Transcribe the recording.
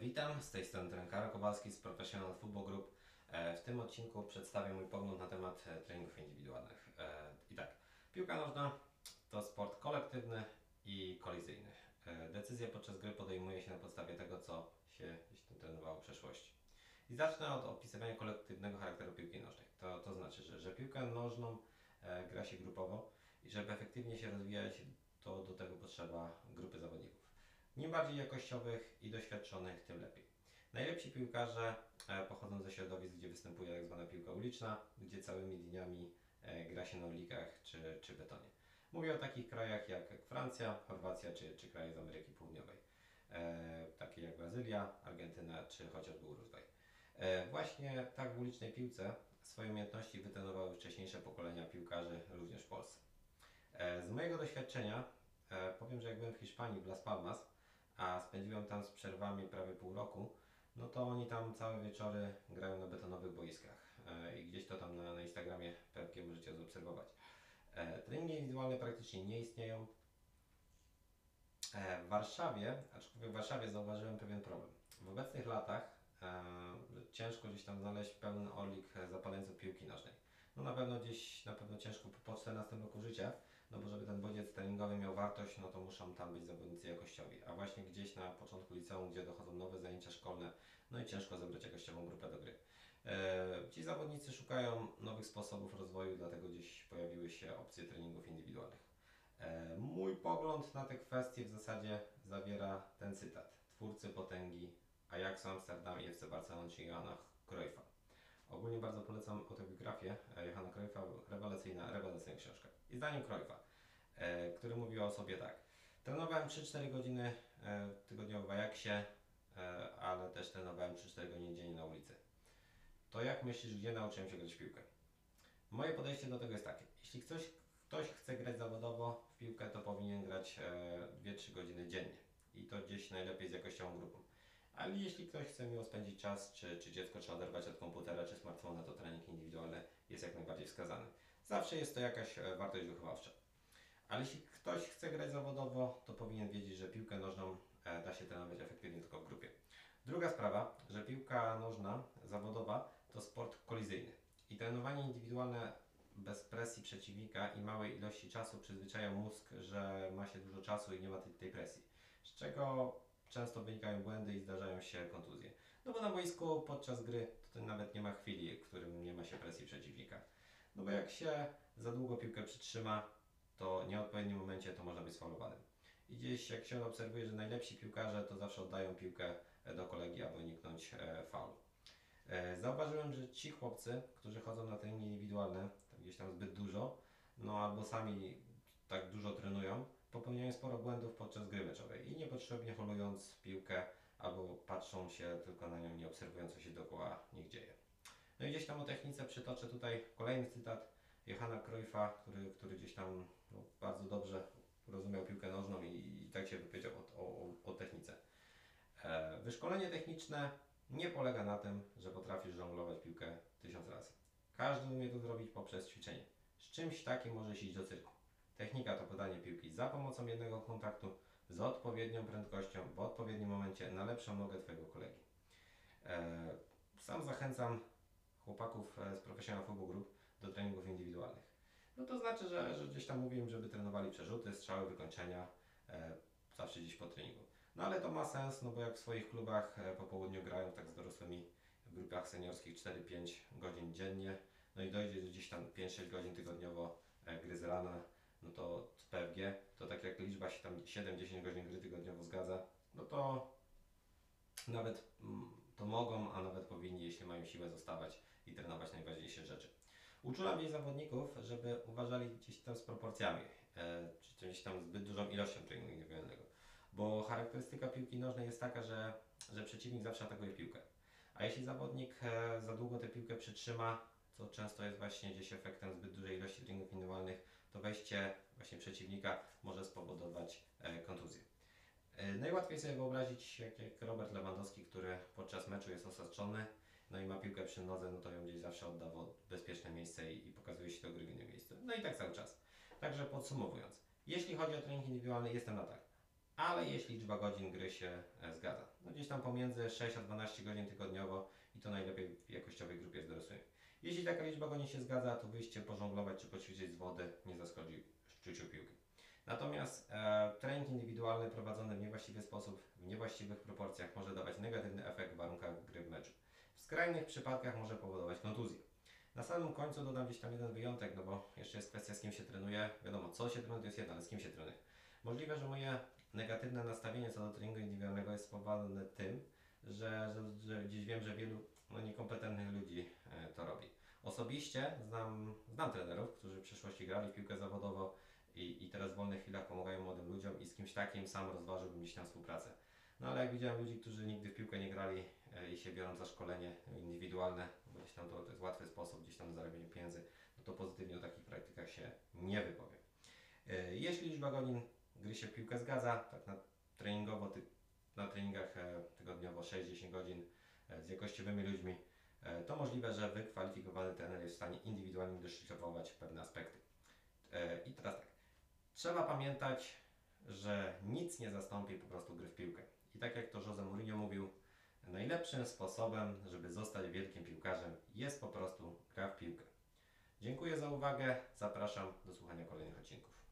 Witam, z tej strony trener Kowalski z Professional Football Group. E, W tym odcinku przedstawię mój pogląd na temat e, treningów indywidualnych. E, I tak, piłka nożna to sport kolektywny i kolizyjny. Decyzje podczas gry podejmuje się na podstawie tego, co się trenowało w przeszłości. I zacznę od opisywania kolektywnego charakteru piłki nożnej. To, to znaczy, że, że piłkę nożną gra się grupowo i żeby efektywnie się rozwijać, to do tego potrzeba grupy zawodników. Im bardziej jakościowych i doświadczonych, tym lepiej. Najlepsi piłkarze e, pochodzą ze środowisk, gdzie występuje tak zwana piłka uliczna, gdzie całymi dniami e, gra się na ulikach czy, czy betonie. Mówię o takich krajach jak Francja, Chorwacja czy, czy kraje z Ameryki Południowej, e, takie jak Brazylia, Argentyna czy chociażby Urugwaj. Właśnie tak w ulicznej piłce swoje umiejętności wytrenowały wcześniejsze pokolenia piłkarzy również w Polsce. Z mojego doświadczenia powiem, że jak byłem w Hiszpanii, w Las Palmas, a spędziłem tam z przerwami prawie pół roku, no to oni tam całe wieczory grają na betonowych boiskach e, i gdzieś to tam na, na Instagramie pewnie możecie zaobserwować. E, treningi indywidualne praktycznie nie istnieją. E, w Warszawie, aczkolwiek w Warszawie zauważyłem pewien problem. W obecnych latach ciężko gdzieś tam znaleźć pełny orlik zapalający piłki nożnej. No na pewno gdzieś, na pewno ciężko po 14 roku życia, no bo żeby ten bodziec treningowy miał wartość, no to muszą tam być zawodnicy jakościowi. A właśnie gdzieś na początku liceum, gdzie dochodzą nowe zajęcia szkolne, no i ciężko zebrać jakościową grupę do gry. E, ci zawodnicy szukają nowych sposobów rozwoju, dlatego gdzieś pojawiły się opcje treningów indywidualnych. E, mój pogląd na te kwestie w zasadzie zawiera ten cytat. Twórcy potęgi Ajaxu Amsterdam i FC Barcelona, Johana Cruyffa. Ogólnie bardzo polecam autobiografię e, Johana Cruyffa, rewelacyjna, rewelacyjna książka. I zdaniem Cruyffa, e, który mówi o sobie tak. Trenowałem 3-4 godziny e, tygodniowo w Ajaxie, ale też trenowałem 3-4 godziny dziennie na ulicy. To jak myślisz, gdzie nauczyłem się grać w piłkę? Moje podejście do tego jest takie. Jeśli ktoś, ktoś chce grać zawodowo w piłkę, to powinien grać e, 2-3 godziny dziennie. I to gdzieś najlepiej z jakościową grupą. Ale jeśli ktoś chce miło spędzić czas, czy, czy dziecko trzeba oderwać od komputera czy smartfona, to trening indywidualny jest jak najbardziej wskazany. Zawsze jest to jakaś e, wartość wychowawcza. Ale jeśli ktoś chce grać zawodowo, to powinien wiedzieć, że piłkę nożną e, da się trenować efektywnie tylko w grupie. Druga sprawa, że piłka nożna zawodowa to sport kolizyjny. I trenowanie indywidualne bez presji przeciwnika i małej ilości czasu przyzwyczaja mózg, że ma się dużo czasu i nie ma tej, tej presji. Z czego często wynikają błędy i zdarzają się kontuzje. No bo na boisku podczas gry to nawet nie ma chwili, w którym nie ma się presji przeciwnika. No bo jak się za długo piłkę przytrzyma, to w nieodpowiednim momencie to można być sfaulowanym. I gdzieś jak się obserwuje, że najlepsi piłkarze to zawsze oddają piłkę e, do kolegi, aby uniknąć e, faulu. E, Zauważyłem, że ci chłopcy, którzy chodzą na treningi indywidualne, tam gdzieś tam zbyt dużo, no albo sami tak dużo trenują, popełniają sporo błędów podczas gry meczowej i niepotrzebnie holując piłkę albo patrzą się tylko na nią, nie obserwując co się dookoła nich dzieje. No i gdzieś tam o technice przytoczę tutaj kolejny cytat Johana Cruyffa, który, który gdzieś tam no, bardzo dobrze rozumiał piłkę nożną i, i tak się wypowiedział o, o, o technice. E, wyszkolenie techniczne nie polega na tym, że potrafisz żonglować piłkę tysiąc razy. Każdy umie to zrobić poprzez ćwiczenie. Z czymś takim możesz iść do cyrku. Technika to podanie piłki za pomocą jednego kontaktu, z odpowiednią prędkością, w odpowiednim momencie na lepszą nogę Twojego kolegi. E, sam zachęcam chłopaków e, z Professional Football Group do treningów indywidualnych. No to znaczy, że, że gdzieś tam mówię im, żeby trenowali przerzuty, strzały, wykończenia, e, zawsze gdzieś po treningu. No ale to ma sens, no bo jak w swoich klubach po południu grają tak z dorosłymi w grupach seniorskich 4-5 godzin dziennie, no i dojdzie gdzieś tam 5-6 godzin tygodniowo gry z rana, no to PFG, to tak jak liczba się tam 7-10 godzin gry tygodniowo zgadza, no to nawet mm, to mogą, a nawet powinni, jeśli mają siłę, zostawać i trenować najważniejsze rzeczy. Uczulam gdzieś zawodników, żeby uważali gdzieś tam z proporcjami, e, czy gdzieś tam zbyt dużą ilością treningu indywidualnego. Bo charakterystyka piłki nożnej jest taka, że, że przeciwnik zawsze atakuje piłkę. A jeśli zawodnik e, za długo tę piłkę przytrzyma, co często jest właśnie gdzieś efektem zbyt dużej ilości treningów indywidualnych, to wejście właśnie przeciwnika może spowodować e, kontuzję. E, Najłatwiej sobie wyobrazić, jak, jak Robert Lewandowski, który podczas meczu jest osaczony, no i ma piłkę przy nodze, no to ją gdzieś zawsze odda w bezpieczne miejsce i, i pokazuje się to gry w innym miejscu. No i tak cały czas. Także podsumowując, jeśli chodzi o trening indywidualny, jestem na tak. ale jeśli liczba godzin gry się e, zgadza. No gdzieś tam pomiędzy 6 a 12 godzin tygodniowo i to najlepiej w jakościowej grupie z dorosłymi. Jeśli taka liczba godzin się zgadza, to wyjście pożonglować czy poćwiczyć z wody nie zaszkodzi szczuciu piłki. Natomiast e, trening indywidualny prowadzony w niewłaściwy sposób, w niewłaściwych proporcjach może dawać negatywny efekt w warunkach gry w meczu. W skrajnych przypadkach może powodować kontuzję. Na samym końcu dodam gdzieś tam jeden wyjątek, no bo jeszcze jest kwestia z kim się trenuje. Wiadomo, co się trenuje to jest jedno, ale z kim się trenuje. Możliwe, że moje negatywne nastawienie co do treningu indywidualnego jest spowodowane tym, że, że, że gdzieś wiem, że wielu no, niekompetentnych ludzi e, to robi. Osobiście znam, znam trenerów, którzy w przeszłości grali w piłkę zawodowo i, i teraz w wolnych chwilach pomagają młodym ludziom i z kimś takim sam rozważyłbym gdzieś tam współpracę. No ale jak widziałem ludzi, którzy nigdy w piłkę nie grali e, i się biorą za szkolenie indywidualne, bo gdzieś tam to, to jest łatwy sposób gdzieś tam na zarabianie pieniędzy, no to pozytywnie o takich praktykach się nie wypowiem. E, Jeśli liczba godzin gry się w piłkę zgadza, tak na treningowo, ty, na treningach tygodniowo 6-10 godzin z jakościowymi ludźmi, e, to możliwe, że wykwalifikowany trener jest w stanie indywidualnie doszlifować pewne aspekty. E, I teraz tak, trzeba pamiętać, że nic nie zastąpi po prostu gry w piłkę. I tak jak to Jose Mourinho mówił, najlepszym sposobem, żeby zostać wielkim piłkarzem jest po prostu gra w piłkę. Dziękuję za uwagę, zapraszam do słuchania kolejnych odcinków.